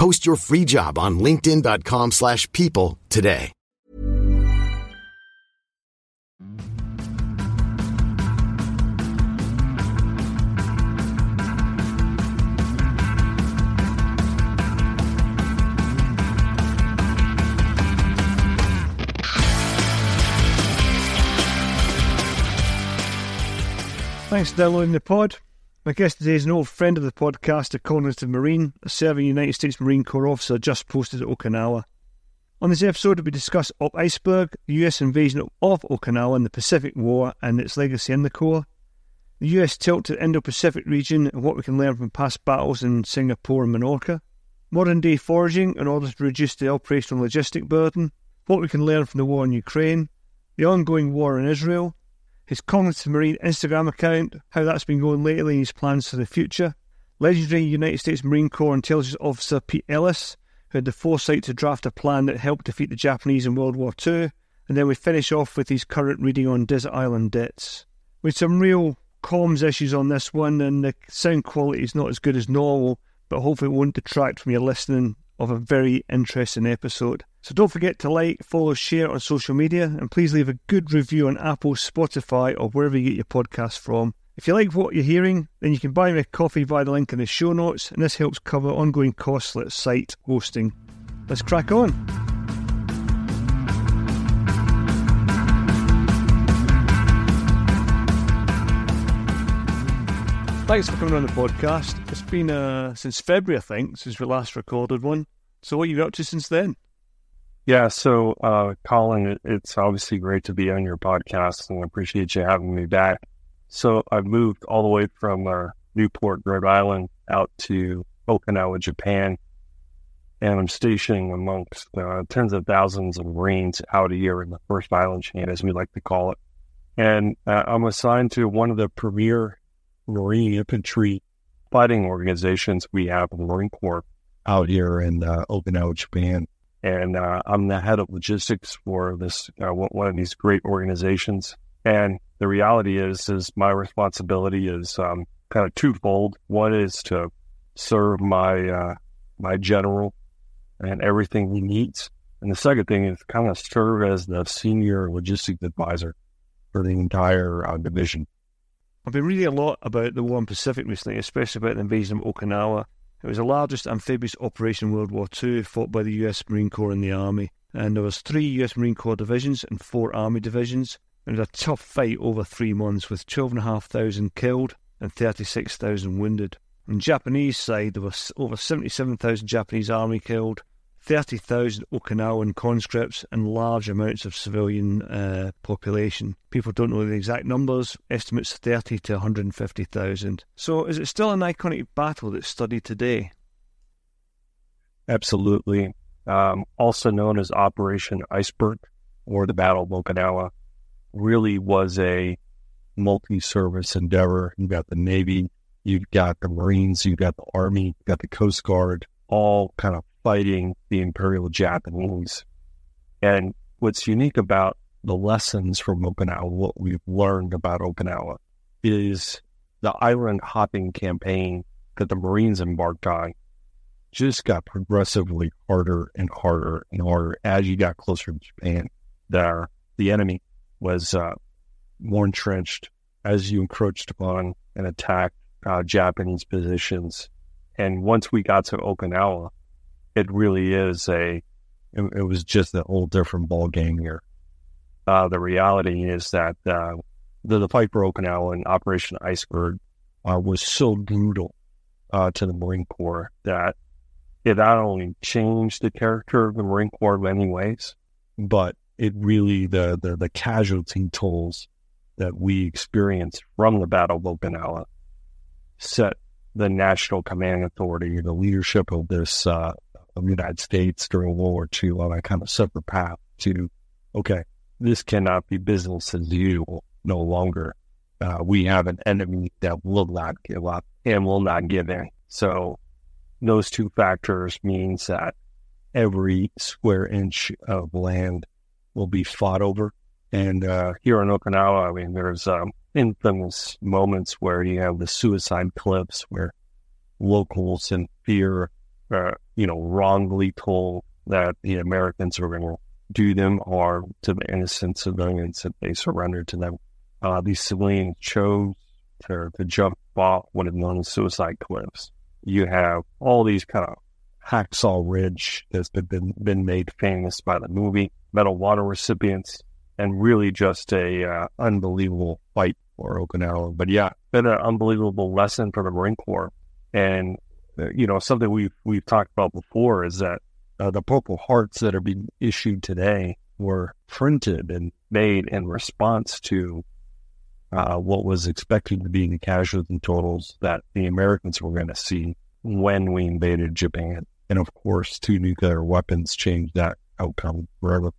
Post your free job on linkedin.com/people slash people today. Thanks for downloading the pod. My guest today is an old friend of the podcast, a cognitive Marine, a serving United States Marine Corps officer just posted at Okinawa. On this episode, we discuss Op Iceberg, the US invasion of Okinawa in the Pacific War, and its legacy in the Corps, the US tilt to the Indo Pacific region and what we can learn from past battles in Singapore and Minorca, modern day foraging in order to reduce the operational logistic burden, what we can learn from the war in Ukraine, the ongoing war in Israel, his Cognitive Marine Instagram account, how that's been going lately, and his plans for the future. Legendary United States Marine Corps intelligence officer Pete Ellis, who had the foresight to draft a plan that helped defeat the Japanese in World War II. And then we finish off with his current reading on Desert Island Dits. With some real comms issues on this one, and the sound quality is not as good as normal, but hopefully it won't detract from your listening of a very interesting episode. So don't forget to like, follow, share on social media, and please leave a good review on Apple, Spotify, or wherever you get your podcast from. If you like what you're hearing, then you can buy me a coffee via the link in the show notes, and this helps cover ongoing costs like site hosting. Let's crack on. Thanks for coming on the podcast. It's been uh, since February, I think, since we last recorded one. So, what have you been up to since then? Yeah, so uh, Colin, it's obviously great to be on your podcast, and I appreciate you having me back. So I've moved all the way from uh, Newport, Rhode Island, out to Okinawa, Japan, and I'm stationing amongst uh, tens of thousands of Marines out here in the First Island Chain, as we like to call it. And uh, I'm assigned to one of the premier Marine infantry fighting organizations we have the Marine Corps out here in uh, Okinawa, Japan and uh, I'm the head of logistics for this uh, one of these great organizations. And the reality is, is my responsibility is um, kind of twofold. One is to serve my uh, my general and everything he needs, and the second thing is kind of serve as the senior logistics advisor for the entire uh, division. I've been reading a lot about the war in Pacific recently, especially about the invasion of Okinawa. It was the largest amphibious operation in World War II, fought by the US Marine Corps and the Army. And there was three US Marine Corps divisions and four Army divisions. And it was a tough fight over three months, with 12,500 killed and 36,000 wounded. On the Japanese side, there was over 77,000 Japanese Army killed, 30,000 Okinawan conscripts, and large amounts of civilian uh, population. People don't know the exact numbers, estimates 30 to 150,000. So, is it still an iconic battle that's studied today? Absolutely. Um, also known as Operation Iceberg or the Battle of Okinawa, really was a multi service endeavor. You've got the Navy, you've got the Marines, you've got the Army, you've got the Coast Guard, all kind of fighting the Imperial Japanese. And what's unique about the lessons from Okinawa, what we've learned about Okinawa, is the island hopping campaign that the Marines embarked on just got progressively harder and harder and harder as you got closer to Japan. There, the enemy was uh, more entrenched as you encroached upon and attacked uh, Japanese positions. And once we got to Okinawa, it really is a, it, it was just a whole different ball game here. Uh, the reality is that uh, the, the fight for Okinawa and Operation Iceberg uh, was so brutal uh, to the Marine Corps that it not only changed the character of the Marine Corps in many ways, but it really the the, the casualty tolls that we experienced from the Battle of Okinawa set the national command authority, the leadership of this uh, of the United States during World War II on a kind of separate path to, okay, this cannot be business as usual no longer. Uh, we have an enemy that will not give up and will not give in. So those two factors means that every square inch of land will be fought over. And uh, here in Okinawa, I mean, there's um, infamous moments where you have the suicide cliffs where locals in fear, uh, you know, wrongly told that the Americans are going to do them or to the innocent civilians that they surrendered to them. Uh, these civilians chose to, to jump off what is known as suicide cliffs you have all these kind of Hacksaw Ridge that's been, been, made famous by the movie, Medal of Honor recipients, and really just a uh, unbelievable fight for Okinawa. But yeah, been an unbelievable lesson for the Marine Corps. And, you know, something we've, we've talked about before is that uh, the Purple Hearts that are being issued today were printed and made in response to uh, what was expected to be the casualty totals that the Americans were going to see when we invaded Japan. And of course, two nuclear weapons changed that outcome forever.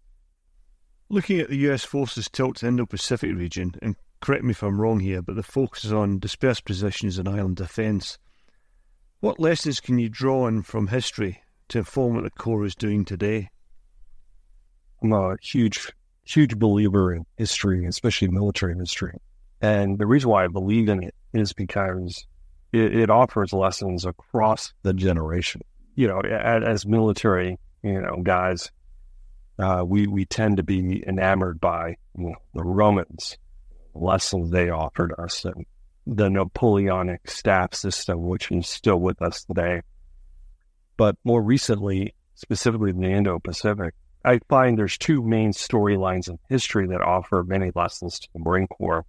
Looking at the US forces tilt to the Indo Pacific region, and correct me if I'm wrong here, but the focus is on dispersed positions and island defence. What lessons can you draw in from history to inform what the Corps is doing today? I'm a huge, huge believer in history, especially military history. And the reason why I believe in it is because it, it offers lessons across the generation. You know, as, military, you know, guys, uh, we we tend to be enamored by you know, the Romans, lessons they offered us, and the Napoleonic staff system, which is still with us today. But more recently, specifically in the Indo-Pacific, I find there's two main storylines in history that offer many lessons to the Marine Corps.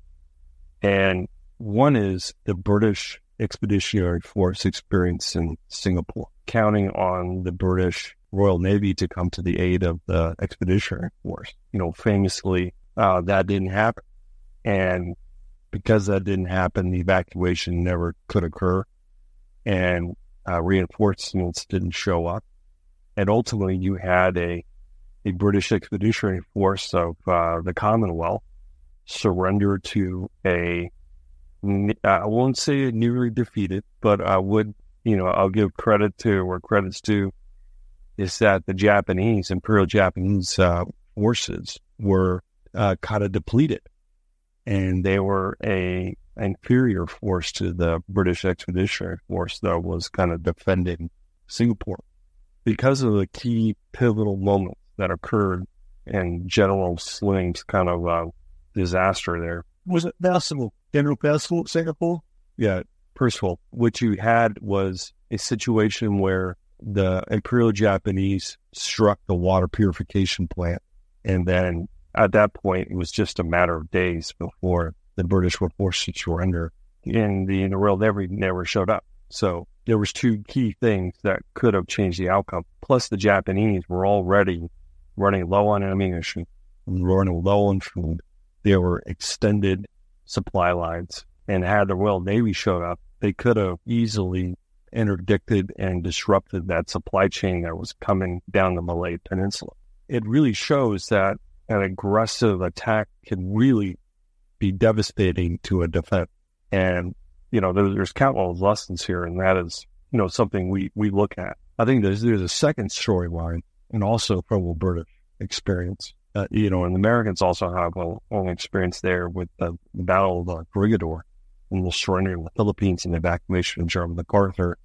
And one is the British Expeditionary Force experience in Singapore, counting on the British Royal Navy to come to the aid of the Expeditionary Force. You know, famously, uh, that didn't happen. And because that didn't happen, the evacuation never could occur and uh, reinforcements didn't show up. And ultimately, you had a, a British Expeditionary Force of uh, the Commonwealth surrender to a, I won't say nearly defeated, but I would, you know, I'll give credit to where credit's due, is that the Japanese, Imperial Japanese uh, forces were uh, kind of depleted. And they were a inferior force to the British Expeditionary Force that was kind of defending Singapore. Because of the key pivotal moments that occurred in General Sling's kind of uh, disaster there. Was it Percival? General Percival, Singapore? Yeah, Percival. What you had was a situation where the Imperial Japanese struck the water purification plant. And then at that point, it was just a matter of days before the British were forced to surrender. And the, the Royal Navy never showed up. So there was two key things that could have changed the outcome. Plus, the Japanese were already running low on ammunition, running low on food, there were extended supply lines. And had the Royal Navy showed up, they could have easily interdicted and disrupted that supply chain that was coming down the Malay Peninsula. It really shows that an aggressive attack can really be devastating to a defense. And, you know, there's, there's countless lessons here, and that is, you know, something we, we look at. I think there's, there's a second storyline, and also from a British experience, uh, you know, and the Americans also have a long experience there with the Battle of the Corregidor and the surrender of the Philippines and the evacuation of General MacArthur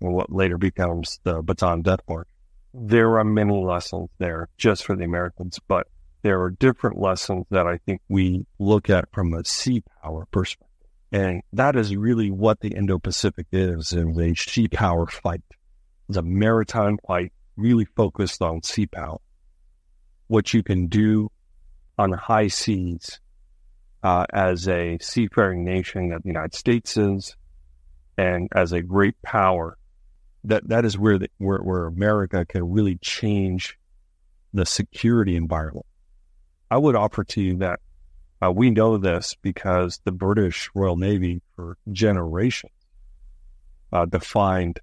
and what later becomes the Bataan Death March. There are many lessons there just for the Americans, but there are different lessons that I think we look at from a sea power perspective. And that is really what the Indo-Pacific is, is a sea power fight. It's a maritime fight really focused on sea power. What you can do on high seas uh, as a seafaring nation that the United States is, and as a great power, that that is where the, where, where America can really change the security environment. I would offer to you that uh, we know this because the British Royal Navy for generations uh, defined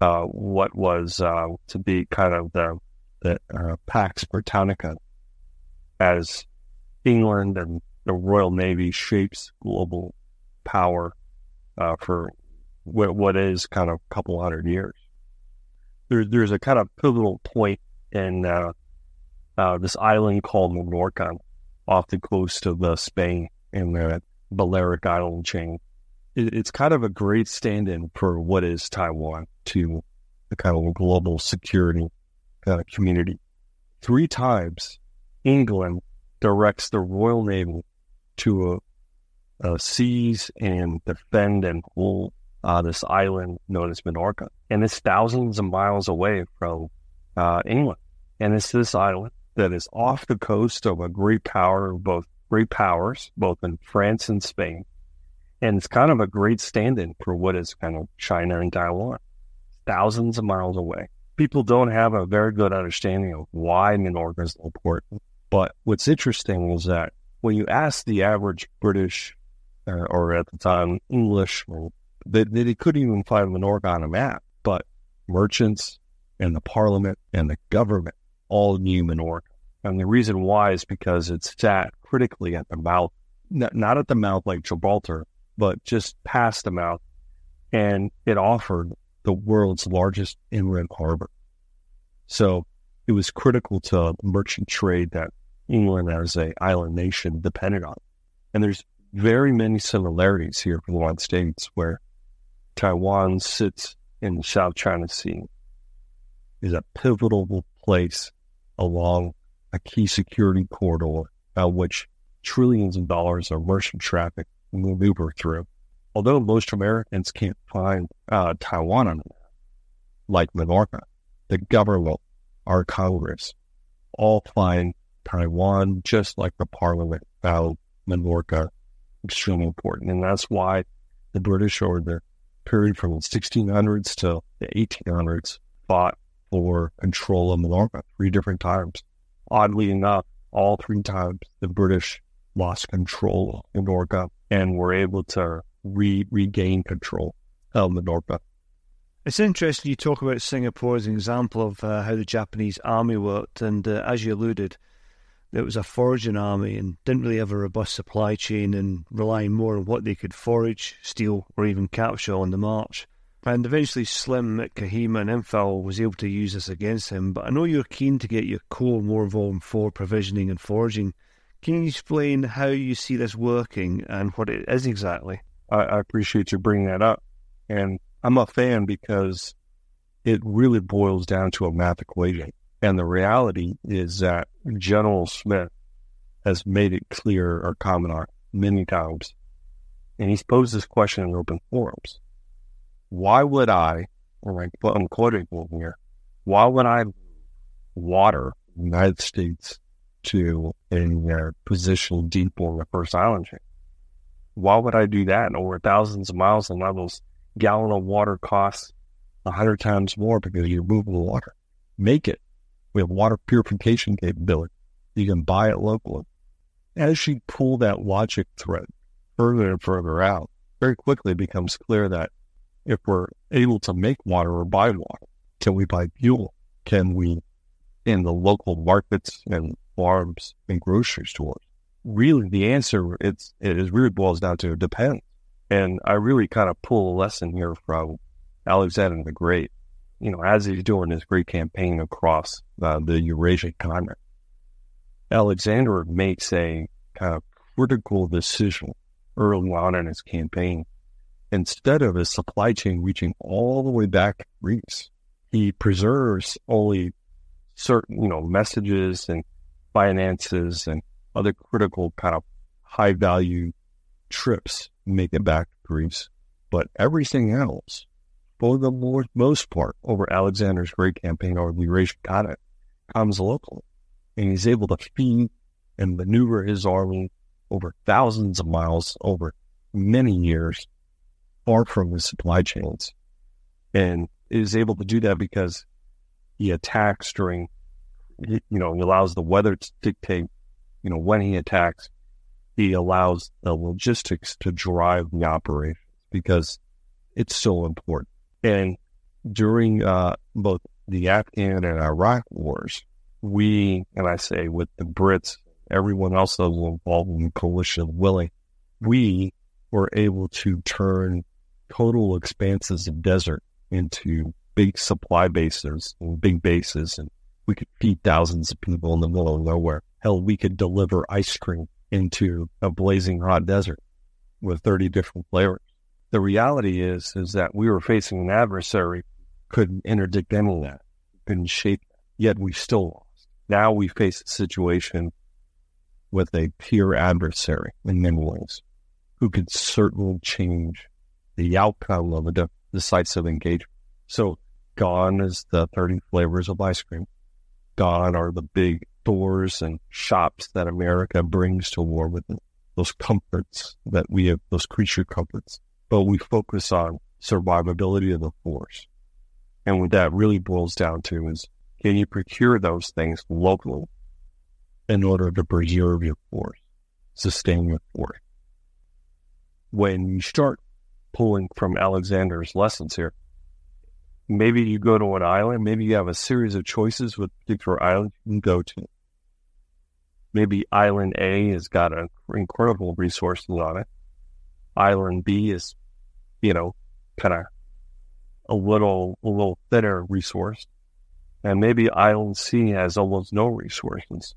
uh, what was uh, to be kind of the, the uh, Pax Britannica as England and the Royal Navy shapes global power uh, for what, what is kind of a couple hundred years. There, there's a kind of pivotal point in this island called Minorca off the coast of uh, Spain in the Balearic Island chain. It, it's kind of a great stand in for what is Taiwan to the kind of global security uh, community. Three times, England directs the Royal Navy to uh, seize and defend and hold uh, this island known as Minorca. And it's thousands of miles away from uh, England. And it's this island that is off the coast of a great power, both great powers, both in France and Spain. And it's kind of a great stand in for what is kind of China and Taiwan, thousands of miles away. People don't have a very good understanding of why Minorca is important. But what's interesting is that when you ask the average British uh, or at the time English, they, they couldn't even find Minorca on a map. But merchants and the parliament and the government all knew Minorca. And the reason why is because it's sat critically at the mouth, not at the mouth like Gibraltar, but just past the mouth. And it offered the world's largest inland harbor. So it was critical to merchant trade that England as a island nation depended on. And there's very many similarities here for the United States where Taiwan sits in the South China Sea is a pivotal place along a key security corridor uh, which trillions of dollars of merchant traffic maneuver through. Although most Americans can't find uh, Taiwan on it, like Minorca, the government, our Congress, all find Taiwan just like the Parliament found Minorca extremely important. And that's why the British over the period from the 1600s to the 1800s fought for control of Minorca three different times. Oddly enough, all three times the British lost control of Minorca and were able to re- regain control of Minorca. It's interesting you talk about Singapore as an example of uh, how the Japanese army worked, and uh, as you alluded, it was a foraging army and didn't really have a robust supply chain and relying more on what they could forage, steal, or even capture on the march. And eventually Slim at Kohima and Imphal was able to use this against him, but I know you're keen to get your Corps more involved for provisioning and foraging. Can you explain how you see this working and what it is exactly? I, I appreciate you bringing that up. And I'm a fan because it really boils down to a math equation. And the reality is that General Smith has made it clear, or Commandant, many times. And he's posed this question in open forums why would I, or I'm quoting here, why would I water the United States to a uh, position deep on the first island chain? Why would I do that over thousands of miles and levels? Gallon of water costs a hundred times more because you're moving the water. Make it. We have water purification capability. You can buy it locally. As you pull that logic thread further and further out, very quickly it becomes clear that if we're able to make water or buy water? Can we buy fuel? Can we in the local markets and farms and grocery stores? Really, the answer it's it is really boils down to depends. And I really kind of pull a lesson here from Alexander the Great. You know, as he's doing this great campaign across uh, the Eurasian continent, Alexander makes a kind of critical decision early on in his campaign. Instead of his supply chain reaching all the way back to Greece, he preserves only certain, you know, messages and finances and other critical kind of high value trips make it back to Greece. But everything else, for the most part, over Alexander's great campaign over the Eurasian continent, comes local. And he's able to feed and maneuver his army over thousands of miles over many years, far from his supply chains. And is able to do that because he attacks during, you know, he allows the weather to dictate, you know, when he attacks. He allows the logistics to drive the operations because it's so important. And during uh, both the Afghan and Iraq wars, we, and I say with the Brits, everyone else that was involved in the coalition willing, we were able to turn total expanses of desert into big supply bases and big bases. And we could feed thousands of people in the middle of nowhere. Hell, we could deliver ice cream into a blazing hot desert with 30 different flavors. The reality is, is that we were facing an adversary couldn't interdict any of that, couldn't shape that, yet we still lost. Now we face a situation with a peer adversary in many ways who could certainly change the outcome of a of engagement. So gone is the 30 flavors of ice cream. Gone are the big stores and shops that America brings to war with it. Those comforts that we have, those creature comforts. But we focus on survivability of the force. And what that really boils down to is can you procure those things locally in order to preserve your force, sustain your force? When you start pulling from Alexander's lessons here, maybe you go to an island, maybe you have a series of choices with particular island you can go to. Maybe island A has got an incredible resources on it. Island B is, you know, kind of a little a little thinner resource. And maybe island C has almost no resources.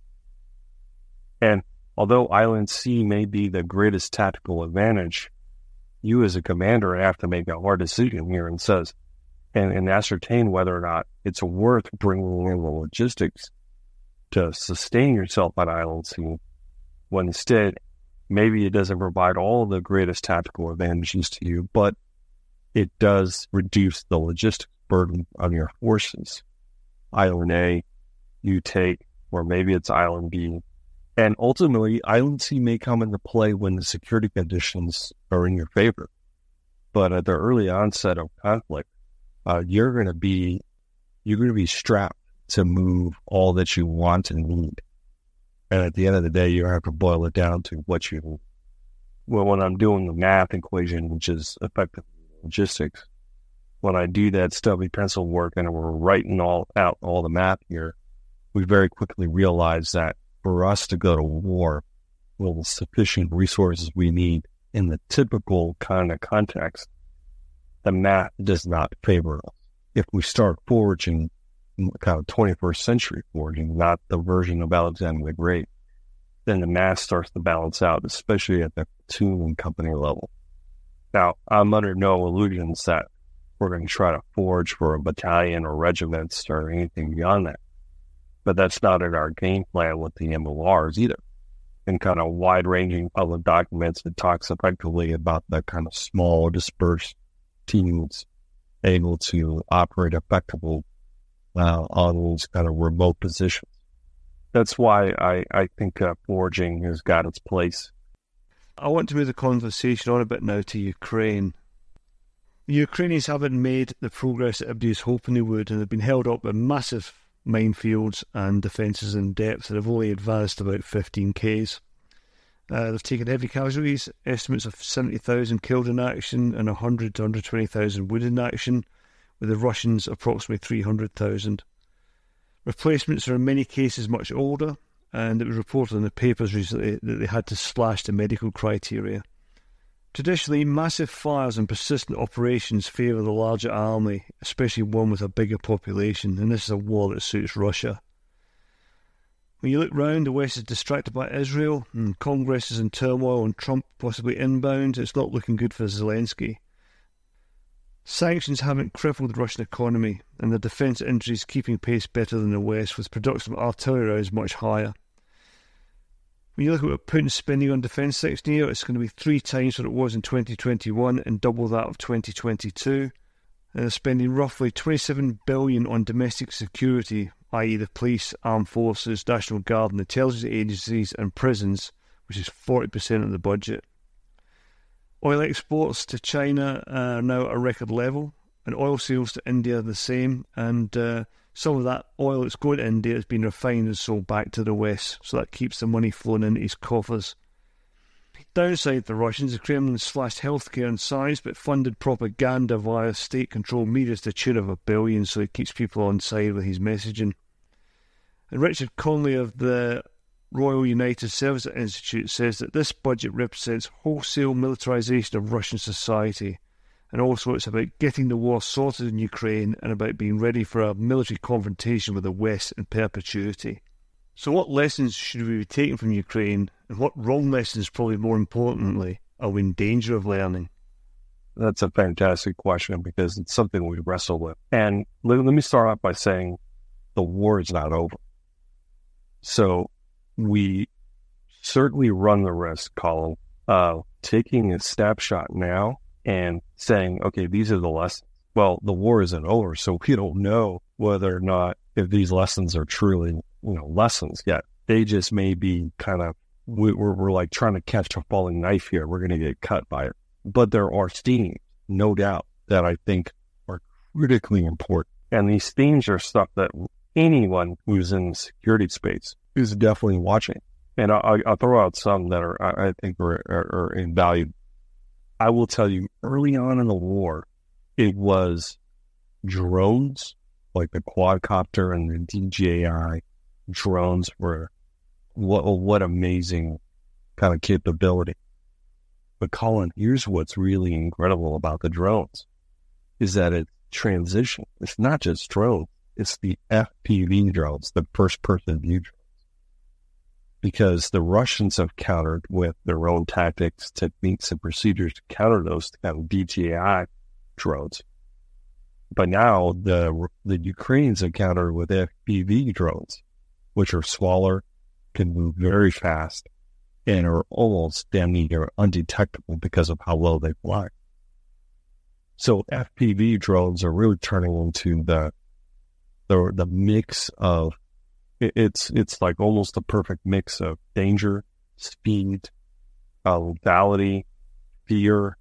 And although island C may be the greatest tactical advantage, you as a commander have to make a hard decision here and says, and, and ascertain whether or not it's worth bringing in the logistics to sustain yourself on island C when instead maybe it doesn't provide all the greatest tactical advantages to you, but it does reduce the logistics burden on your forces. Island A, you take, or maybe it's Island B. And ultimately, Island C may come into play when the security conditions are in your favor. But at the early onset of conflict, uh, you're going to be you're going to be strapped to move all that you want and need. And at the end of the day, you have to boil it down to what you. Well, when I'm doing the math equation, which is effectively logistics, when I do that stubby pencil work and we're writing all out all the math here, we very quickly realize that for us to go to war with the sufficient resources we need in the typical kind of context, the math does not favor us. If we start forging kind of 21st century forging, not the version of Alexander the Great, then the math starts to balance out, especially at the platoon and company level. Now, I'm under no illusions that we're going to try to forge for a battalion or regiments or anything beyond that. But that's not in our game plan with the MORs either. And kind of wide ranging public documents, that talks effectively about the kind of small dispersed teams able to operate effectively uh, on these kind of remote positions. That's why I, I think uh, forging has got its place. I want to move the conversation on a bit now to Ukraine. The Ukrainians haven't made the progress that everybody was hoping they would, and they've been held up by massive minefields and defences in depth that have only advanced about 15 k's. Uh, they've taken heavy casualties, estimates of 70,000 killed in action and 100 to 120,000 wounded in action, with the Russians approximately 300,000. Replacements are in many cases much older, and it was reported in the papers recently that they had to slash the medical criteria. Traditionally, massive fires and persistent operations favour the larger army, especially one with a bigger population, and this is a war that suits Russia. When you look round, the West is distracted by Israel, and Congress is in turmoil, and Trump possibly inbound. It's not looking good for Zelensky. Sanctions haven't crippled the Russian economy, and the defence industry is keeping pace better than the West, with production of artillery rounds much higher. When you look at what Putin's spending on defence next year, it's going to be three times what it was in 2021 and double that of 2022. And they're spending roughly 27 billion on domestic security, i.e., the police, armed forces, National Guard, and intelligence agencies and prisons, which is 40% of the budget. Oil exports to China are now at a record level, and oil sales to India are the same. And uh, some of that oil that's going to India has been refined and sold back to the West, so that keeps the money flowing into his coffers. Downside the Russians, the Kremlin slashed healthcare in size but funded propaganda via state controlled media to the tune of a billion, so he keeps people on side with his messaging. And Richard Connolly of the Royal United Service Institute says that this budget represents wholesale militarization of Russian society. And also, it's about getting the war sorted in Ukraine and about being ready for a military confrontation with the West in perpetuity. So, what lessons should we be taking from Ukraine, and what wrong lessons, probably more importantly, are we in danger of learning? That's a fantastic question because it's something we wrestle with. And let, let me start off by saying the war is not over. So, we certainly run the risk, Colin, of taking a snapshot now and saying, okay, these are the lessons. Well, the war isn't over, so we don't know whether or not if these lessons are truly, you know, lessons yet. They just may be kind of we, are we're like trying to catch a falling knife here. We're going to get cut by it. But there are themes, no doubt, that I think are critically important. And these themes are stuff that anyone who's in the security space is definitely watching. And I, will throw out some that are, I think, are, are, are invaluable. I will tell you, early on in the war, it was drones, like the quadcopter and the DJI drones were what oh, what amazing kind of capability. But Colin, here's what's really incredible about the drones is that it's transition. It's not just drones, it's the FPV drones, the first person view drones because the Russians have countered with their own tactics, techniques, and procedures to counter those um, kind of DJI drones. But now the the Ukrainians have countered with FPV drones, which are smaller, can move very fast, and are almost damn near undetectable because of how low they fly. So FPV drones are really turning into the the the mix of it's it's like almost a perfect mix of danger, speed, uh, lethality, fear.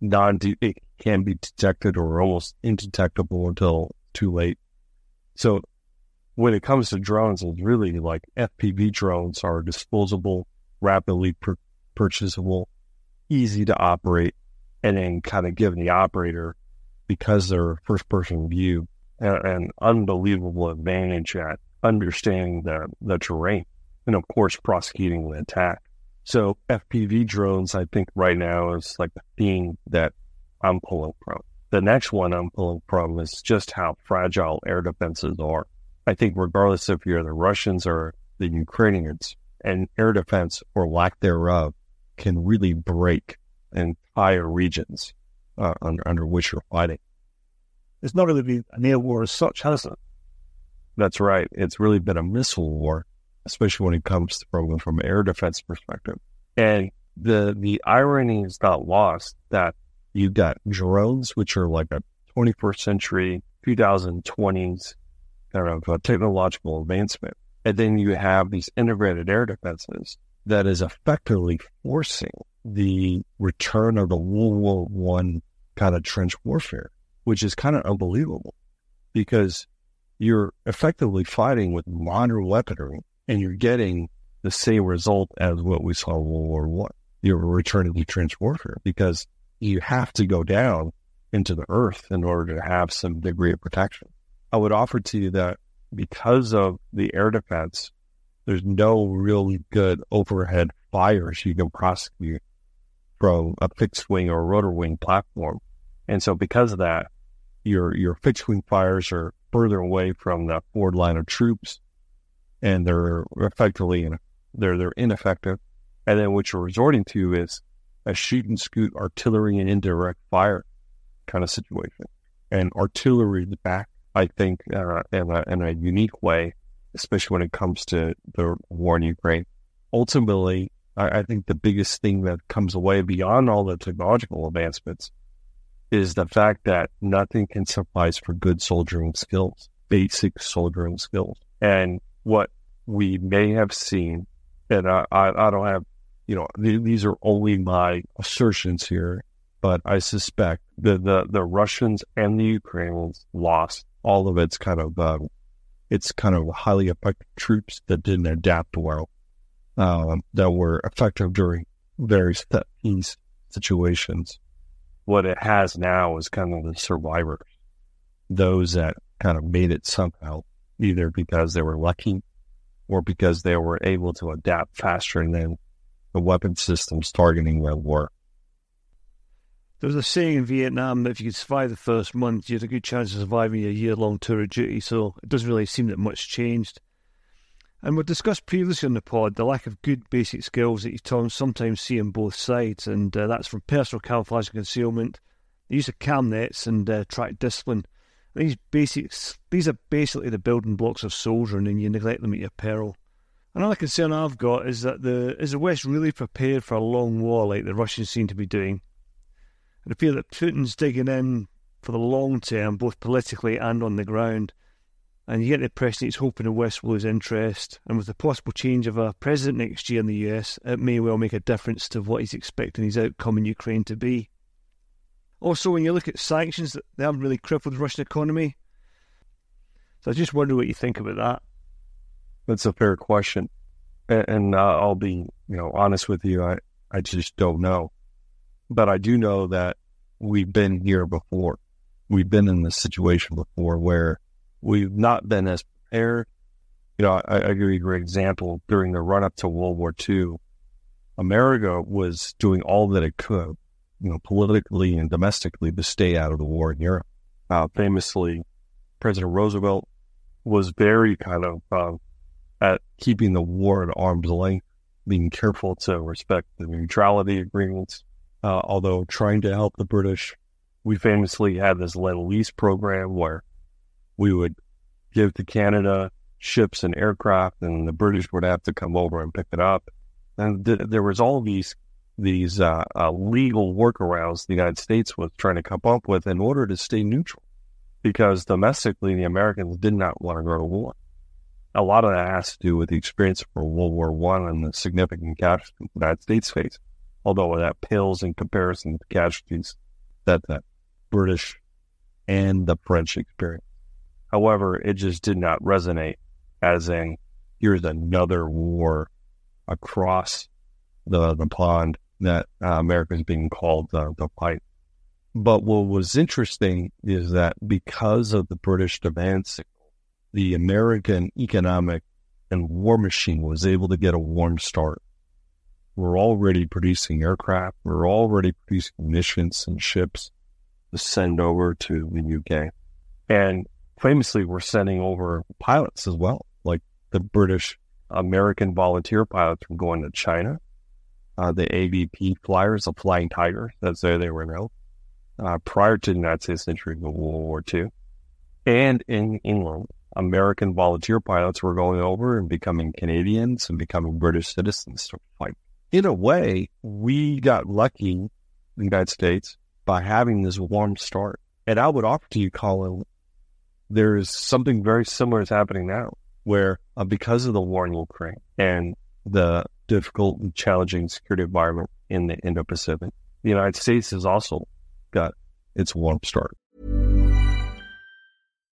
Non, it can be detected or almost indetectable until too late. So, when it comes to drones, it's really like FPV drones are disposable, rapidly pur- purchasable, easy to operate, and then kind of give the operator, because they're first person view, an unbelievable advantage at understanding the, the terrain and, of course, prosecuting the attack. So, FPV drones, I think right now is like the theme that I'm pulling from. The next one I'm pulling from is just how fragile air defenses are. I think, regardless if you're the Russians or the Ukrainians, and air defense or lack thereof can really break entire regions uh, under, under which you're fighting. It's not really been an air war as such, has it? That's right. It's really been a missile war, especially when it comes from from air defense perspective. And the the irony is not lost that you've got drones, which are like a 21st century, 2020s kind of a technological advancement, and then you have these integrated air defenses that is effectively forcing the return of the World War One kind of trench warfare, which is kind of unbelievable because you're effectively fighting with modern weaponry and you're getting the same result as what we saw in World War One. You're returning to trench warfare because you have to go down into the earth in order to have some degree of protection. I would offer to you that because of the air defense, there's no really good overhead fires you can prosecute from a fixed wing or rotor wing platform. And so because of that, your your fixed wing fires are further away from the forward line of troops, and they're effectively they're they're ineffective. And then what you're resorting to is a shoot and scoot artillery and indirect fire kind of situation. And artillery back, I think, uh, in, a, in a unique way, especially when it comes to the war in Ukraine. Ultimately, I, I think the biggest thing that comes away beyond all the technological advancements is the fact that nothing can suffice for good soldiering skills, basic soldiering skills. And what we may have seen, and I, I, I don't have, you know, th- these are only my assertions here, but I suspect the, the, the Russians and the Ukrainians lost all of its kind of, uh, it's kind of highly effective troops that didn't adapt well, um, that were effective during various peace situations what it has now is kind of the survivors, those that kind of made it somehow, either because they were lucky or because they were able to adapt faster than the weapon systems targeting them were. There was a saying in Vietnam that if you could survive the first month, you had a good chance of surviving a year long tour of duty, so it doesn't really seem that much changed. And we've discussed previously on the pod the lack of good basic skills that you sometimes see on both sides, and uh, that's from personal camouflage and concealment, the use of cam nets, and uh, track discipline. And these basics, these are basically the building blocks of soldiering, and you neglect them at your peril. Another concern I've got is that the is the West really prepared for a long war like the Russians seem to be doing? It appears that Putin's digging in for the long term, both politically and on the ground and you get the impression he's hoping the West will lose interest. And with the possible change of a president next year in the US, it may well make a difference to what he's expecting his outcome in Ukraine to be. Also, when you look at sanctions, they haven't really crippled the Russian economy. So I just wonder what you think about that. That's a fair question, and, and uh, I'll be, you know, honest with you. I I just don't know, but I do know that we've been here before. We've been in this situation before where we've not been as prepared. You know, I, I give you a great example. During the run up to World War II, America was doing all that it could, you know, politically and domestically to stay out of the war in Europe. Uh, famously, President Roosevelt was very kind of uh, at keeping the war at arm's length, being careful to respect the neutrality agreements, uh, although trying to help the British. We famously had this Lend Lease program where we would give to Canada ships and aircraft, and the British would have to come over and pick it up. And th- there was all these these uh, uh, legal workarounds the United States was trying to come up with in order to stay neutral, because domestically the Americans did not want to go to war. A lot of that has to do with the experience for World War One and the significant casualties the United States faced. Although that pales in comparison to the casualties that the British and the French experienced. However, it just did not resonate as in here's another war across the, the pond that uh, America is being called uh, to fight. But what was interesting is that because of the British demand signal, the American economic and war machine was able to get a warm start. We're already producing aircraft. We're already producing munitions and ships to send over to the UK. And famously were sending over pilots as well, like the British American volunteer pilots were going to China. Uh, the AVG flyers, the Flying Tiger, that's where they were known, uh, prior to the United States entering World War II. And in England, American volunteer pilots were going over and becoming Canadians and becoming British citizens to fight. In a way, we got lucky in the United States by having this warm start. And I would offer to you, Colin, there's something very similar is happening now, where uh, because of the war in Ukraine and the difficult and challenging security environment in the Indo-Pacific, the United States has also got its warm start.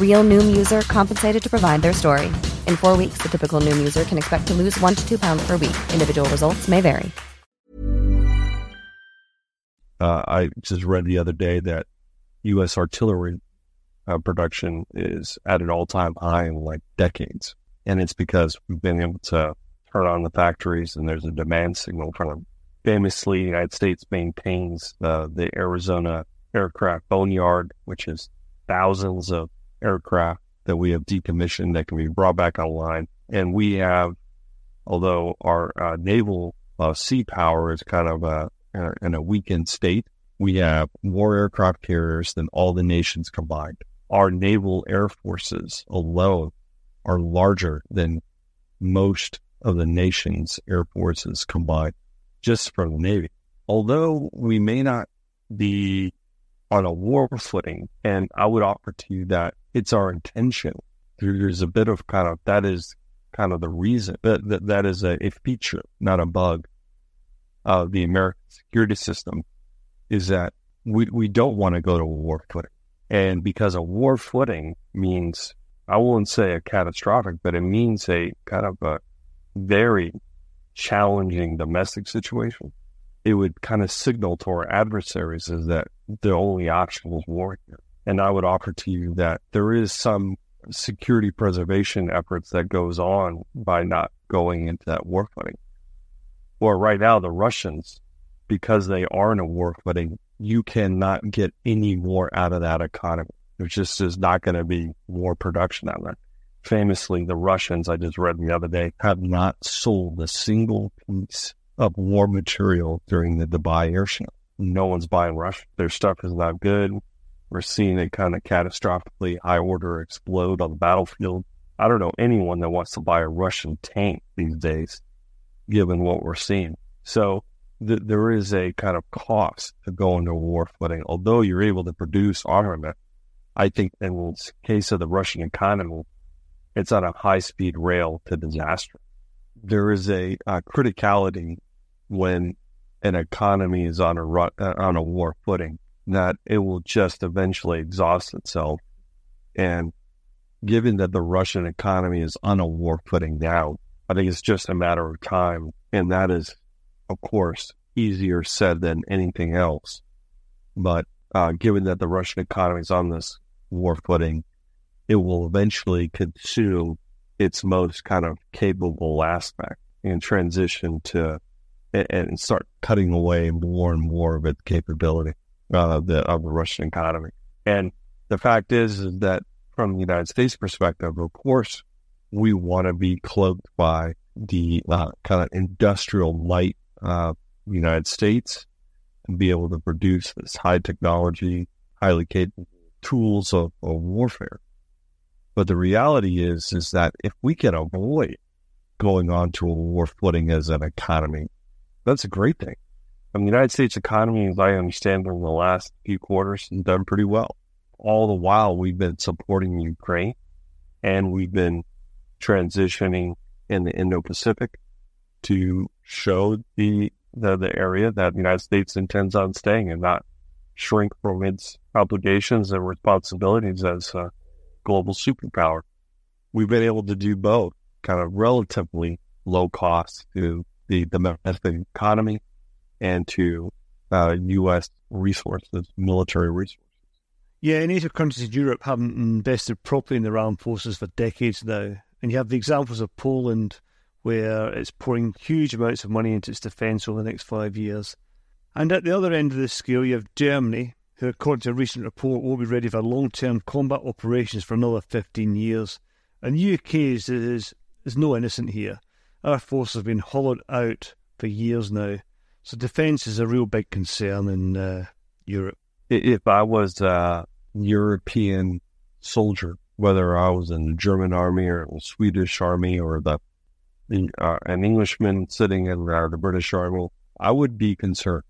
Real Noom user compensated to provide their story. In four weeks, the typical Noom user can expect to lose one to two pounds per week. Individual results may vary. Uh, I just read the other day that U.S. artillery uh, production is at an all-time high in like decades, and it's because we've been able to turn on the factories, and there's a demand signal from them. Famously, the United States maintains uh, the Arizona Aircraft Boneyard, which is thousands of aircraft that we have decommissioned that can be brought back online. And we have, although our uh, naval uh, sea power is kind of a, uh, in a weakened state, we have more aircraft carriers than all the nations combined. Our naval air forces alone are larger than most of the nation's air forces combined, just from the Navy. Although we may not be on a war footing, and I would offer to you that it's our intention. There's a bit of kind of that is kind of the reason that that, that is a, a feature, not a bug of the American security system, is that we we don't want to go to a war footing, and because a war footing means I won't say a catastrophic, but it means a kind of a very challenging domestic situation. It would kind of signal to our adversaries is that the only option is war here. And I would offer to you that there is some security preservation efforts that goes on by not going into that war footing. Or right now, the Russians, because they are in a war footing, you cannot get any more out of that economy. There just is not going to be more production out there. Famously, the Russians, I just read the other day, have not sold a single piece of war material during the Dubai air show. No one's buying Russian. Their stuff is not good. We're seeing it kind of catastrophically high order explode on the battlefield. I don't know anyone that wants to buy a Russian tank these days, given what we're seeing. So th- there is a kind of cost to go into war footing. Although you're able to produce armament, I think in the case of the Russian economy, it's on a high speed rail to disaster. There is a, a criticality when an economy is on a uh, on a war footing that it will just eventually exhaust itself. And given that the Russian economy is on a war footing now, I think it's just a matter of time. And that is, of course, easier said than anything else. But uh, given that the Russian economy is on this war footing, it will eventually consume its most kind of capable aspect and transition to and, and start cutting away more and more of its capability uh, the, of the Russian economy. And the fact is, is that from the United States perspective, of course, we want to be cloaked by the uh, kind of industrial might uh, United States and be able to produce this high technology, highly capable tools of, of warfare. But the reality is, is that if we can avoid going on to a war footing as an economy, that's a great thing. And the United States economy, as I understand, in the last few quarters, has done pretty well. All the while, we've been supporting Ukraine, and we've been transitioning in the Indo-Pacific to show the, the the area that the United States intends on staying and not shrink from its obligations and responsibilities as a global superpower. We've been able to do both, kind of relatively low cost to the domestic economy and to uh, U.S. resources, military resources. Yeah, NATO countries in Europe haven't invested properly in their armed forces for decades now. And you have the examples of Poland, where it's pouring huge amounts of money into its defence over the next five years. And at the other end of the scale, you have Germany, who, according to a recent report, will be ready for long term combat operations for another 15 years. And the UK is, is, is no innocent here. Our forces have been hollowed out for years now. So defence is a real big concern in uh, Europe. If I was a European soldier, whether I was in the German army or the Swedish army or the uh, an Englishman sitting in uh, the British army, I would be concerned.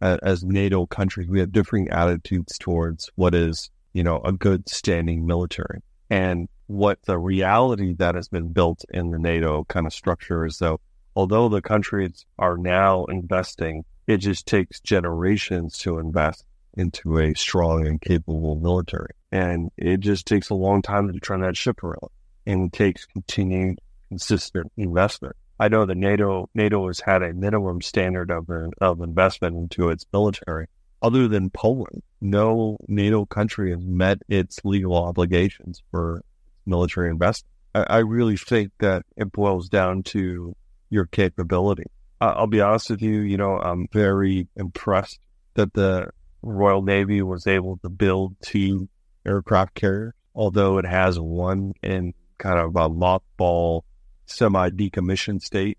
as NATO countries, we have differing attitudes towards what is, you know, a good standing military. And what the reality that has been built in the NATO kind of structure is though although the countries are now investing, it just takes generations to invest into a strong and capable military. And it just takes a long time to turn that ship around and it takes continued consistent investment. I know that NATO NATO has had a minimum standard of of investment into its military. Other than Poland, no NATO country has met its legal obligations for military investment. I, I really think that it boils down to your capability. I'll be honest with you, you know, I'm very impressed that the Royal Navy was able to build two aircraft carriers, although it has one in kind of a mothball, semi decommissioned state.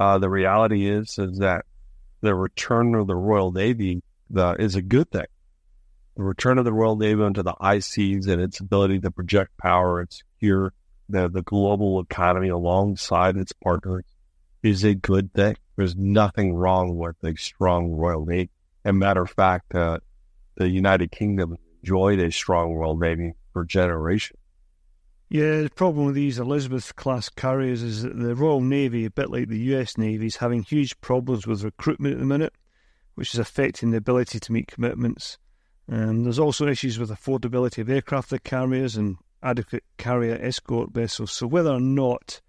Uh, the reality is, is that the return of the Royal Navy the, is a good thing. The return of the Royal Navy into the high seas and its ability to project power and secure the, the global economy alongside its partners is a good thing. There's nothing wrong with a strong Royal Navy. And matter of fact, uh, the United Kingdom enjoyed a strong Royal Navy for generations. Yeah, the problem with these Elizabeth class carriers is that the Royal Navy, a bit like the US Navy, is having huge problems with recruitment at the minute, which is affecting the ability to meet commitments. And there's also issues with affordability of aircraft carriers and adequate carrier escort vessels. So whether or not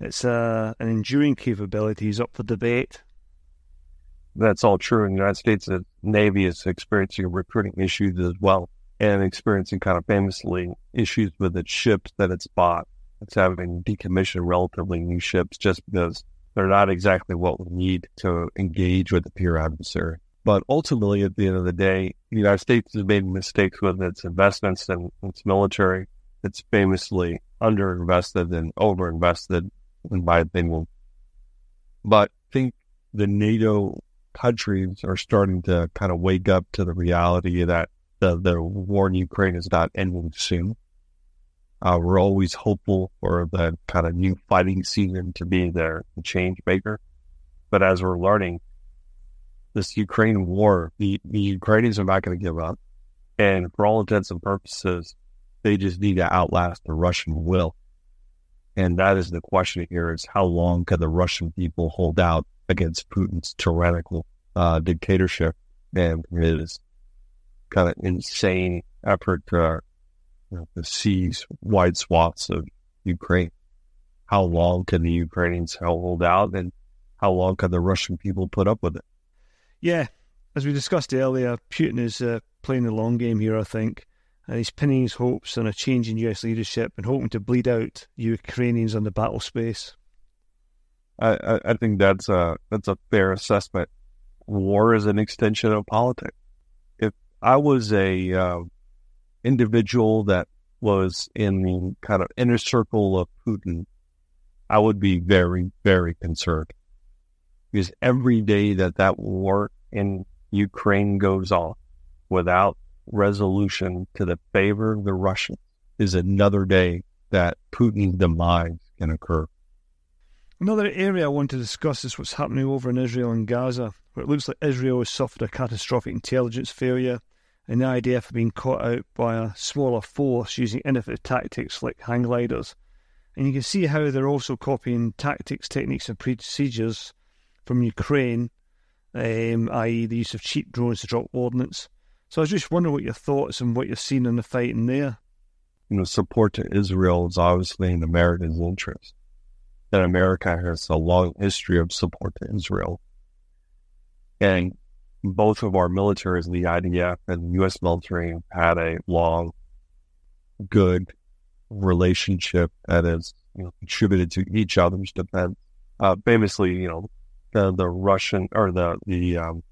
it's uh, an enduring capability is up for debate. That's all true. In the United States, the Navy is experiencing recruiting issues as well and experiencing kind of famously issues with its ships that it's bought. It's having decommissioned relatively new ships just because they're not exactly what we need to engage with the peer adversary. But ultimately, at the end of the day, the United States has made mistakes with its investments and its military. It's famously underinvested and overinvested in my opinion. But I think the NATO countries are starting to kind of wake up to the reality that the, the war in Ukraine is not ending soon. Uh, we're always hopeful for the kind of new fighting season to be the, change maker. But as we're learning, this Ukraine war, the, the Ukrainians are not going to give up. And for all intents and purposes, they just need to outlast the Russian will. And that is the question here is how long can the Russian people hold out against Putin's tyrannical uh, dictatorship and his kind of insane effort to, know, to seize wide swaths of Ukraine? How long can the Ukrainians hold out and how long can the Russian people put up with it? Yeah, as we discussed earlier, Putin is uh, playing the long game here, I think and he's pinning his hopes on a change in US leadership and hoping to bleed out Ukrainians on the battle space. I, I think that's a that's a fair assessment. War is an extension of politics. If I was a uh, individual that was in the kind of inner circle of Putin, I would be very very concerned because every day that that war in Ukraine goes on without resolution to the favor of the Russians is another day that Putin's demise can occur. Another area I want to discuss is what's happening over in Israel and Gaza, where it looks like Israel has suffered a catastrophic intelligence failure and the IDF have been caught out by a smaller force using innovative tactics like hang gliders. And you can see how they're also copying tactics, techniques, and procedures from Ukraine, um, i.e., the use of cheap drones to drop ordnance. So I was just wondering what your thoughts and what you're seeing in the fighting there. You know, support to Israel is obviously in America's interest. That America has a long history of support to Israel. And both of our militaries, the IDF and the U.S. military, had a long, good relationship that has you know, contributed to each other's defense. Uh, famously, you know, the, the Russian or the the um,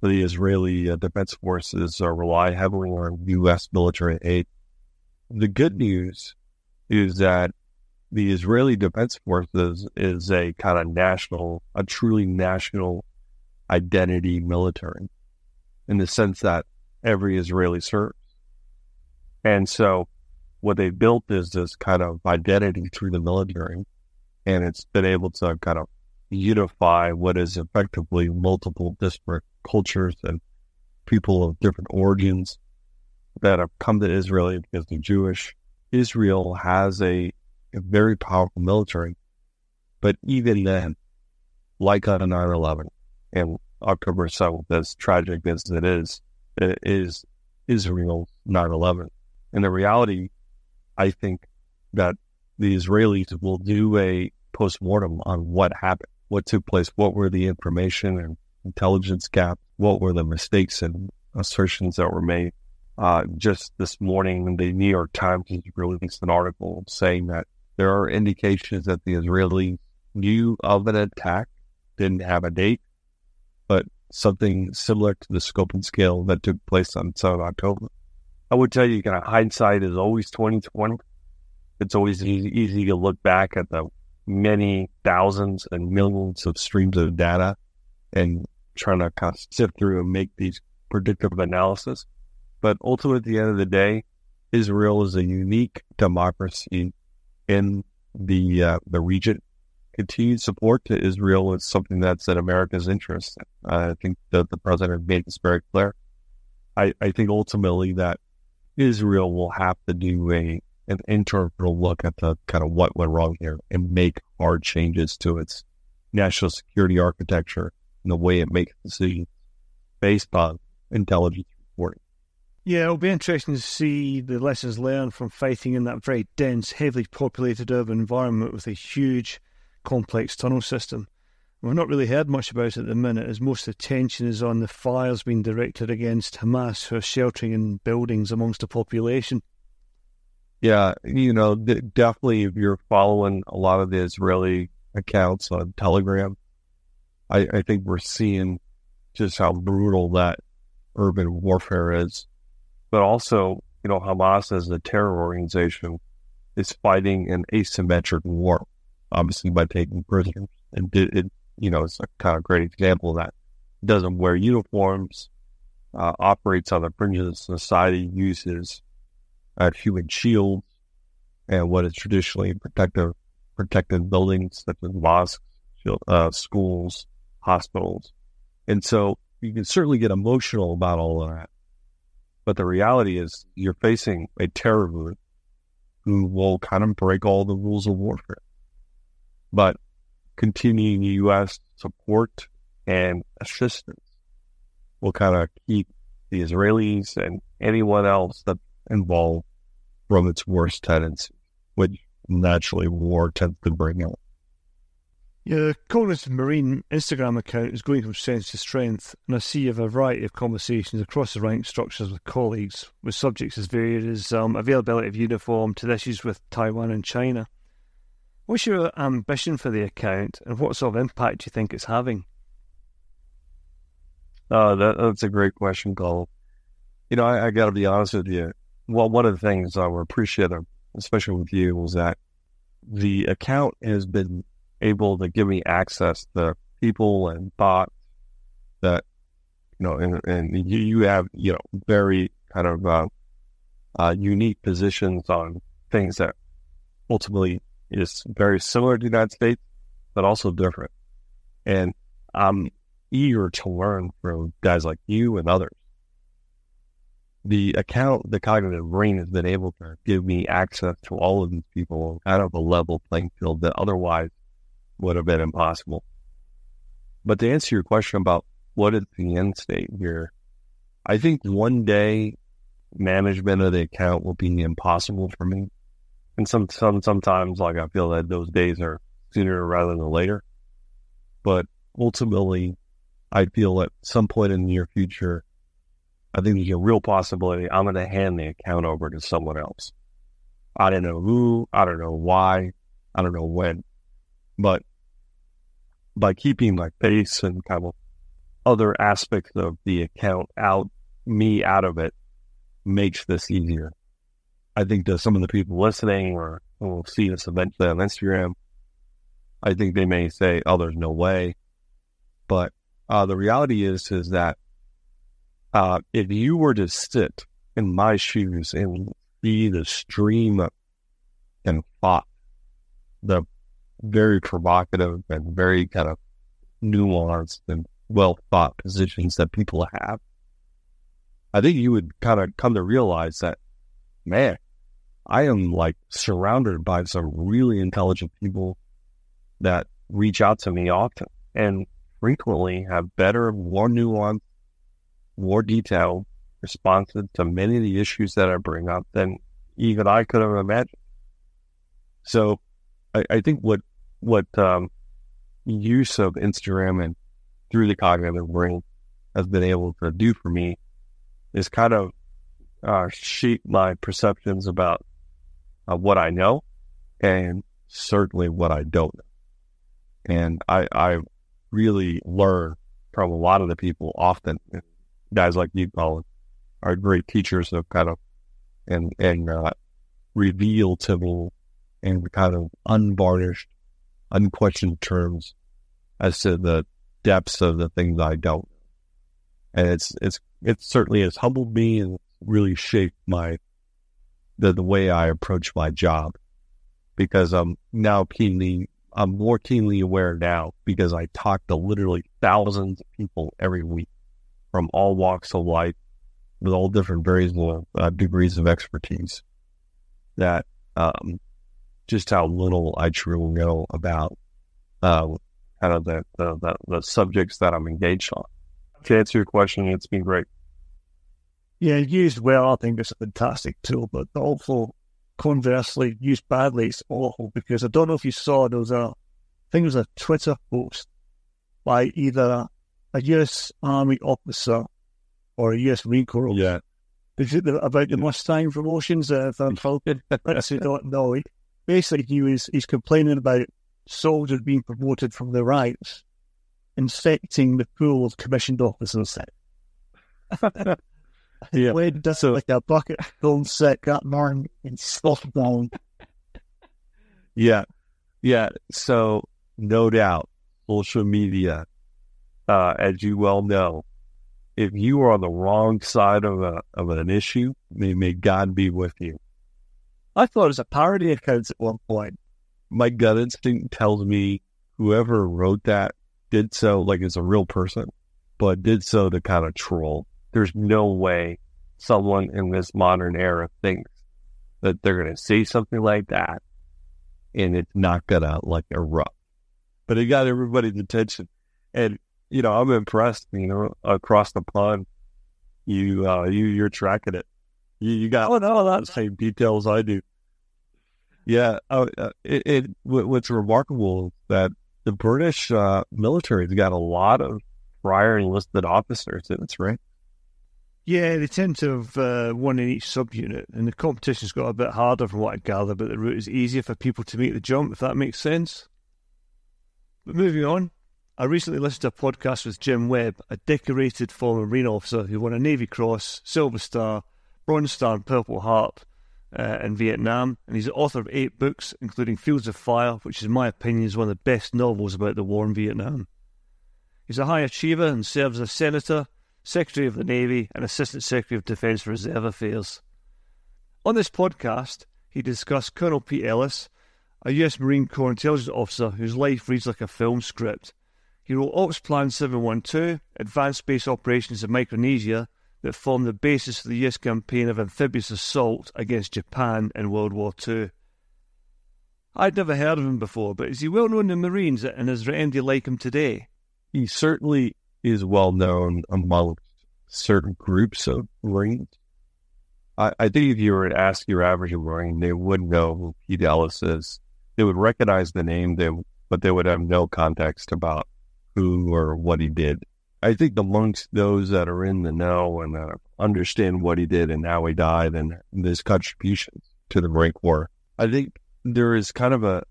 the Israeli uh, defense forces uh, rely heavily on U.S. military aid. The good news is that the Israeli Defense Forces is a kind of national, a truly national identity military in the sense that every Israeli serves. And so what they've built is this kind of identity through the military. And it's been able to kind of unify what is effectively multiple disparate cultures and people of different origins that have come to Israel because they're Jewish. Israel has a a very powerful military. But even then, like on 9 11 and October 7th, as tragic as it is, it is Israel's 9 11. And the reality, I think, that the Israelis will do a postmortem on what happened, what took place, what were the information and intelligence gaps, what were the mistakes and assertions that were made. Uh, just this morning, the New York Times released an article saying that there are indications that the Israelis knew of an attack, didn't have a date, but something similar to the scope and scale that took place on 7 October. I would tell you, kind of hindsight is always 2020. It's always easy, easy to look back at the many thousands and millions of streams of data and trying to kind of sift through and make these predictive analysis. But ultimately, at the end of the day, Israel is a unique democracy in the uh, the region. Continued support to Israel is something that's in America's interest. I think that the president made this very clear. I, I think ultimately that Israel will have to do a an internal look at the kind of what went wrong here and make hard changes to its national security architecture and the way it makes decisions based on intelligence reporting. Yeah, it'll be interesting to see the lessons learned from fighting in that very dense, heavily populated urban environment with a huge, complex tunnel system. We've not really heard much about it at the minute, as most attention is on the fires being directed against Hamas, who are sheltering in buildings amongst the population. Yeah, you know, definitely if you're following a lot of the Israeli accounts on Telegram, I, I think we're seeing just how brutal that urban warfare is but also, you know, Hamas as a terror organization is fighting an asymmetric war, obviously by taking prisoners. And it, it you know, it's a kind of great example of that. It doesn't wear uniforms, uh, operates on the fringes of society, uses uh, human shields and what is traditionally protective protected buildings such as mosques, uh, schools, hospitals. And so you can certainly get emotional about all of that. But the reality is you're facing a terror group who will kind of break all the rules of warfare. But continuing U.S. support and assistance will kind of keep the Israelis and anyone else that involved from its worst tendencies, which naturally war tends to bring out. Your Cognitive Marine Instagram account is going from strength to strength, and I see you have a variety of conversations across the rank structures with colleagues, with subjects as varied as um, availability of uniform to issues with Taiwan and China. What's your ambition for the account, and what sort of impact do you think it's having? Uh, that, that's a great question, Cole. You know, I, I got to be honest with you. Well, one of the things I would appreciate, especially with you, was that the account has been able to give me access to people and thoughts that you know, and, and you, you have you know very kind of uh, uh, unique positions on things that ultimately is very similar to the United States, but also different. And I'm eager to learn from guys like you and others. The account, the cognitive brain has been able to give me access to all of these people out of a level playing field that otherwise would have been impossible. But to answer your question about what is the end state here, I think one day management of the account will be impossible for me. And some, some sometimes like I feel that those days are sooner rather than later. But ultimately, I feel at some point in the near future, I think there's a real possibility I'm going to hand the account over to someone else. I don't know who, I don't know why, I don't know when, but by keeping my face and kind of other aspects of the account out, me out of it, makes this easier. I think that some of the people listening or will see this eventually on Instagram, I think they may say, "Oh, there's no way," but uh, the reality is is that uh, if you were to sit in my shoes and see the stream and thought, the very provocative and very kind of nuanced and well thought positions that people have, I think you would kind of come to realize that, man, I am like surrounded by some really intelligent people that reach out to me often and frequently have better, more nuanced, more detailed responsive to many of the issues that I bring up than even I could have imagined. So I, I think what what um, use of Instagram and through the cognitive brain has been able to do for me is kind of uh, shape my perceptions about uh, what I know and certainly what I don't know. And I, I really learn from a lot of the people often, guys like you, Colin, are great teachers of kind of and and uh, reveal to me and kind of unvarnished, unquestioned terms as to the depths of the things I don't. And it's it's it certainly has humbled me and really shaped my the the way I approach my job because I'm now keenly I'm more keenly aware now because I talk to literally thousands of people every week from all walks of life with all different various uh, degrees of expertise that um, just how little I truly know about uh, kind of the, the, the, the subjects that I'm engaged on. To answer your question, it's been great. Yeah, used well, I think it's a fantastic tool, but also conversely, used badly, it's awful because I don't know if you saw there was a, I think it was a Twitter post by either a US Army officer or a US Marine Corps Yeah. Is it about the Mustang promotions uh, that Falcon. Let's don't know. Basically, he was he's complaining about soldiers being promoted from the ranks, infecting the pool of commissioned officers. Yeah. Wade does So- like a bucket full set, got marn and stuff down. Yeah. Yeah. So no doubt social media, uh, as you well know, if you are on the wrong side of a, of an issue, may, may God be with you. I thought it was a parody of account at one point. My gut instinct tells me whoever wrote that did so like it's a real person, but did so to kind of troll. There's no way someone in this modern era thinks that they're going to say something like that and it's not going to like erupt. But it got everybody's attention. And, you know, I'm impressed, you know, across the pond, you, uh, you, you're tracking it. You, you got Oh no, that's same details I do. Yeah, uh, uh, it, it what's remarkable that the British uh, military's got a lot of prior enlisted officers in its ranks. Yeah, they tend to have uh, one in each subunit, and the competition's got a bit harder from what I gather, but the route is easier for people to make the jump, if that makes sense. But moving on, I recently listened to a podcast with Jim Webb, a decorated former Marine officer who won a Navy Cross, Silver Star, Bronze Star, and Purple Heart uh, in Vietnam, and he's the author of eight books, including Fields of Fire, which, in my opinion, is one of the best novels about the war in Vietnam. He's a high achiever and serves as a senator, Secretary of the Navy, and Assistant Secretary of Defence for Reserve Affairs. On this podcast, he discussed Colonel Pete Ellis, a US Marine Corps intelligence officer whose life reads like a film script. He wrote Ops Plan 712, Advanced Base Operations in Micronesia, that formed the basis for the US campaign of amphibious assault against Japan in World War II. I'd never heard of him before, but is he well known in the Marines and is anybody like him today? He certainly is well known amongst certain groups of Marines. I, I think if you were to ask your average Marine, they would know who Pete is. They would recognize the name, they, but they would have no context about who or what he did. I think amongst those that are in the know and that understand what he did and how he died and his contributions to the Marine Corps, I think there is kind of a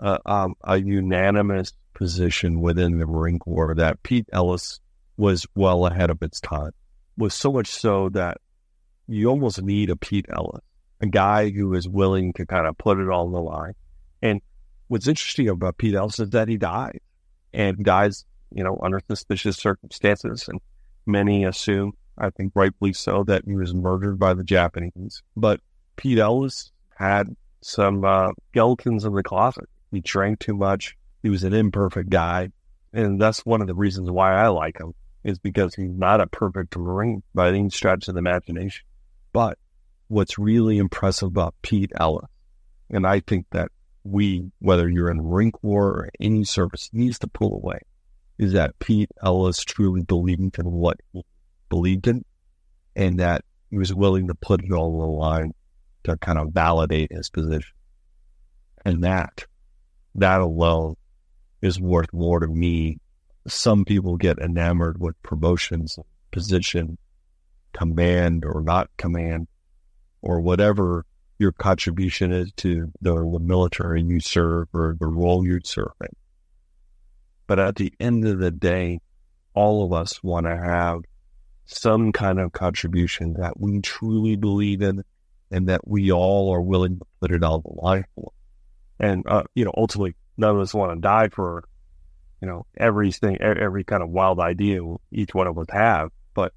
uh, um, a unanimous position within the Marine Corps that Pete Ellis was well ahead of its time. Was so much so that you almost need a Pete Ellis, a guy who is willing to kind of put it all on the line. And what's interesting about Pete Ellis is that he died and dies, you know, under suspicious circumstances. And many assume, I think rightfully so, that he was murdered by the Japanese. But Pete Ellis had some uh, skeletons in the closet. He drank too much. He was an imperfect guy. And that's one of the reasons why I like him is because he's not a perfect Marine by any stretch of the imagination. But what's really impressive about Pete Ellis, and I think that we, whether you're in Marine Corps or any service, needs to pull away, is that Pete Ellis truly believed in what he believed in and that he was willing to put it all on the line to kind of validate his position. And that, that alone is worth more to me. Some people get enamored with promotions, position, command or not command, or whatever your contribution is to the, the military you serve or the role you serve in. But at the end of the day, all of us want to have some kind of contribution that we truly believe in and that we all are willing to put it on the line for. And, uh, you know, ultimately, none of us want to die for, you know, everything, every kind of wild idea each one of us have, but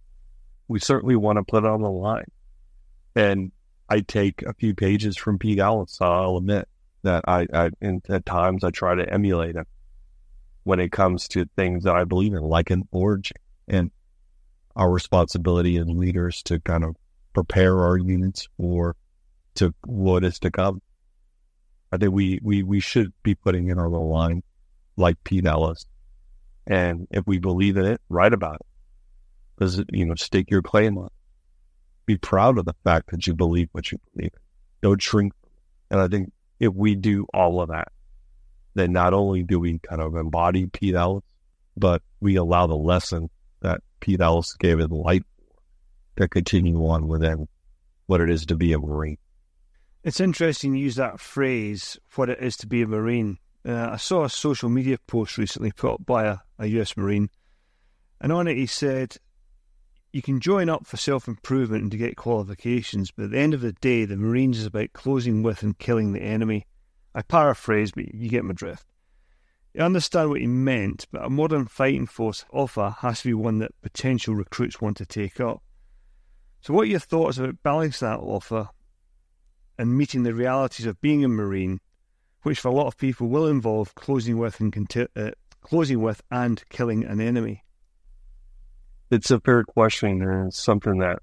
we certainly want to put it on the line. And I take a few pages from Pete Ellis. I'll admit that I, I in, at times I try to emulate him when it comes to things that I believe in, like an origin and our responsibility as leaders to kind of prepare our units for to what is to come. I think we, we, we should be putting in our little line like Pete Ellis. And if we believe in it, write about it. It, you know, stake your claim on it. Be proud of the fact that you believe what you believe. Don't shrink. And I think if we do all of that, then not only do we kind of embody Pete Ellis, but we allow the lesson that Pete Ellis gave his life to continue on within what it is to be a Marine. It's interesting you use that phrase, what it is to be a Marine. Uh, I saw a social media post recently put up by a, a US Marine, and on it he said, You can join up for self improvement and to get qualifications, but at the end of the day, the Marines is about closing with and killing the enemy. I paraphrase, but you get my drift. I understand what he meant, but a modern fighting force offer has to be one that potential recruits want to take up. So, what are your thoughts about balancing that offer and meeting the realities of being a Marine, which for a lot of people will involve closing with and uh, closing with and killing an enemy? It's a fair question, and it's something that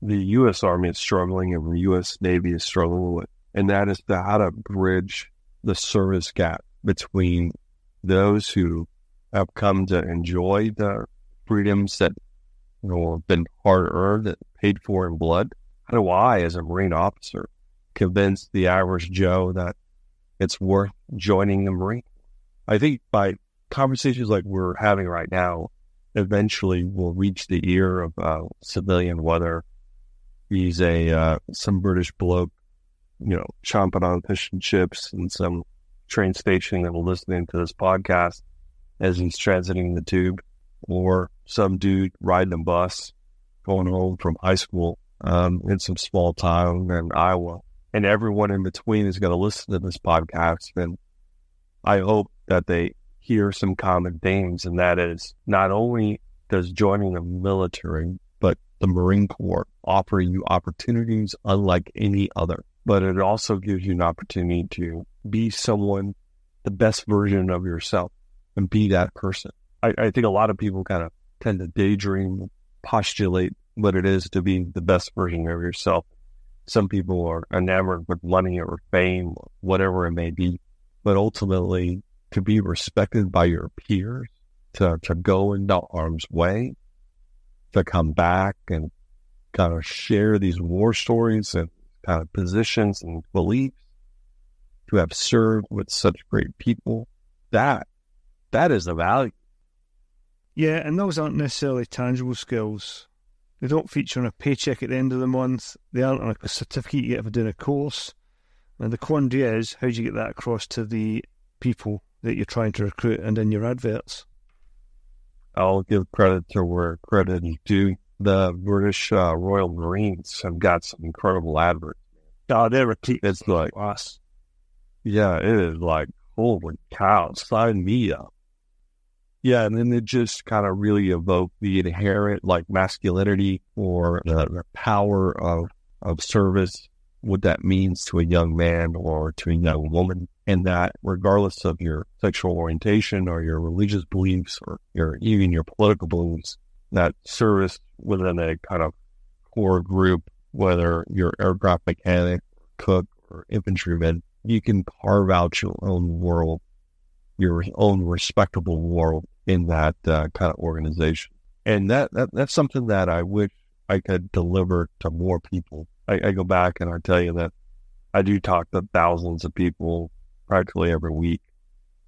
the U.S. Army is struggling and the U.S. Navy is struggling with, and that is how to bridge the service gap between those who have come to enjoy the freedoms that you know have been hard earned paid for in blood? How do I, as a Marine officer, convince the average Joe that it's worth joining the Marine? I think by conversations like we're having right now, eventually will reach the ear of uh, civilian, weather. he's a uh, some British bloke, you know, chomping on fish and chips and some train station that will listening to this podcast as he's transiting the tube, or some dude riding a bus going home from high school um, in some small town in Iowa. And everyone in between is going to listen to this podcast. And I hope that they hear some common themes. And that is not only does joining the military, but the Marine Corps offer you opportunities unlike any other, but it also gives you an opportunity to be someone, the best version of yourself and be that person. I, I think a lot of people kind of tend to daydream, postulate what it is to be the best version of yourself. Some people are enamored with money or fame, whatever it may be, but ultimately to be respected by your peers, to, to go into harm's way, to come back and kind of share these war stories and kind of positions and beliefs, to have served with such great people, that that is the value. Yeah, and those aren't necessarily tangible skills. They don't feature on a paycheck at the end of the month. They aren't on a certificate you get for doing a course. And the quandary is, how do you get that across to the people that you're trying to recruit and in your adverts? I'll give credit to where credit is due. The British uh, Royal Marines have got some incredible adverts. Oh, they're repeat. It's like, us. yeah, it is like, holy cow, sign me up. Yeah, and then it just kind of really evoked the inherent like masculinity or the, the power of of service, what that means to a young man or to a young woman, and that regardless of your sexual orientation or your religious beliefs or your even your political beliefs, that service within a kind of core group, whether you're aircraft mechanic, cook, or infantryman, you can carve out your own world, your own respectable world in that uh, kind of organization. And that, that that's something that I wish I could deliver to more people. I, I go back and I tell you that I do talk to thousands of people practically every week.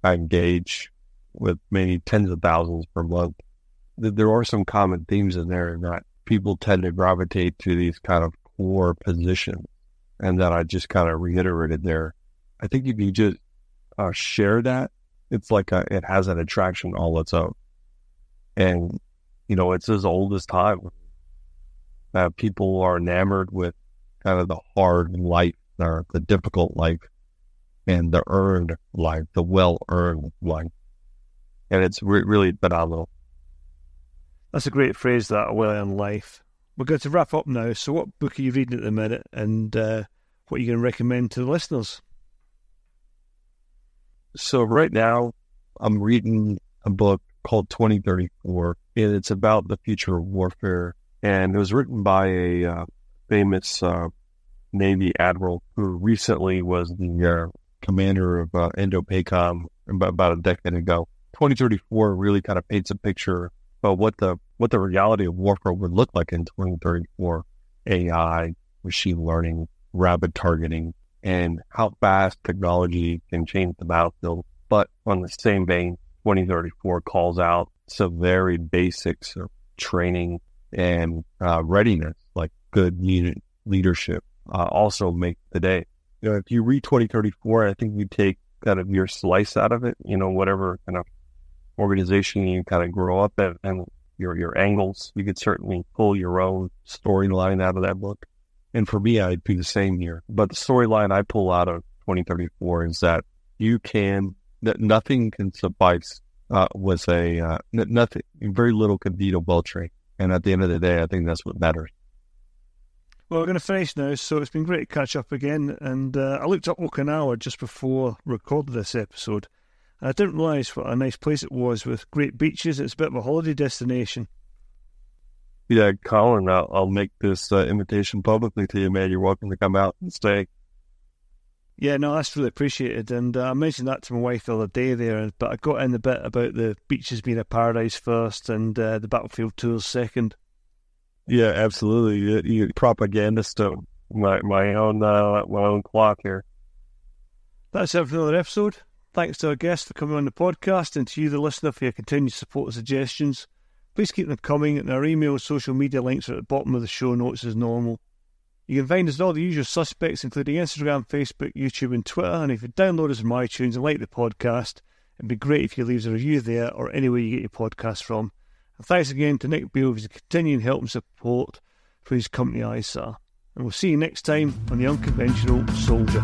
I engage with maybe tens of thousands per month. There are some common themes in there, and that people tend to gravitate to these kind of core positions, and that I just kind of reiterated there. I think if you just uh, share that, it's like a, it has an attraction all its own, and you know it's as old as time. Uh, people are enamored with kind of the hard life or the difficult life and the earned life, the well earned life. And it's re- really phenomenal. That's a great phrase, that a well earned life. We're going to wrap up now. So, what book are you reading at the minute, and uh, what are you going to recommend to the listeners? So, right now, I'm reading a book called 2034, and it's about the future of warfare. And it was written by a uh, famous uh, Navy admiral who recently was the commander of uh, INDOPACOM about, about a decade ago. 2034 really kind of paints a picture of what the what the reality of warfare would look like in 2034. AI, machine learning, rapid targeting, and how fast technology can change the battlefield. But on the same vein, 2034 calls out some very basics of training and uh, readiness, like good unit leadership, uh, also make the day know, if you read 2034, I think you take kind of your slice out of it, you know, whatever kind of organization you kind of grow up at and your, your angles, you could certainly pull your own storyline out of that book. And for me, I'd do the same here. But the storyline I pull out of 2034 is that you can, that nothing can suffice, uh, was a, uh, nothing, very little can beat a well trained. And at the end of the day, I think that's what matters. Well, we're going to finish now, so it's been great to catch up again. And uh, I looked up Okinawa just before recording this episode. And I didn't realise what a nice place it was with great beaches. It's a bit of a holiday destination. Yeah, Colin, I'll, I'll make this uh, invitation publicly to you, man. You're welcome to come out and stay. Yeah, no, that's really appreciated. And uh, I mentioned that to my wife the other day there, but I got in the bit about the beaches being a paradise first and uh, the battlefield tours second. Yeah, absolutely. You, you propagandist of my my own uh, my own clock here. That's it for another episode. Thanks to our guests for coming on the podcast and to you, the listener, for your continued support and suggestions. Please keep them coming, and our email and social media links are at the bottom of the show notes as normal. You can find us on all the usual suspects, including Instagram, Facebook, YouTube, and Twitter. And if you download us from iTunes and like the podcast, it'd be great if you leave us a review there or anywhere you get your podcast from. And thanks again to Nick Beale for his continuing help and support for his company ISARR. And we'll see you next time on The Unconventional Soldier.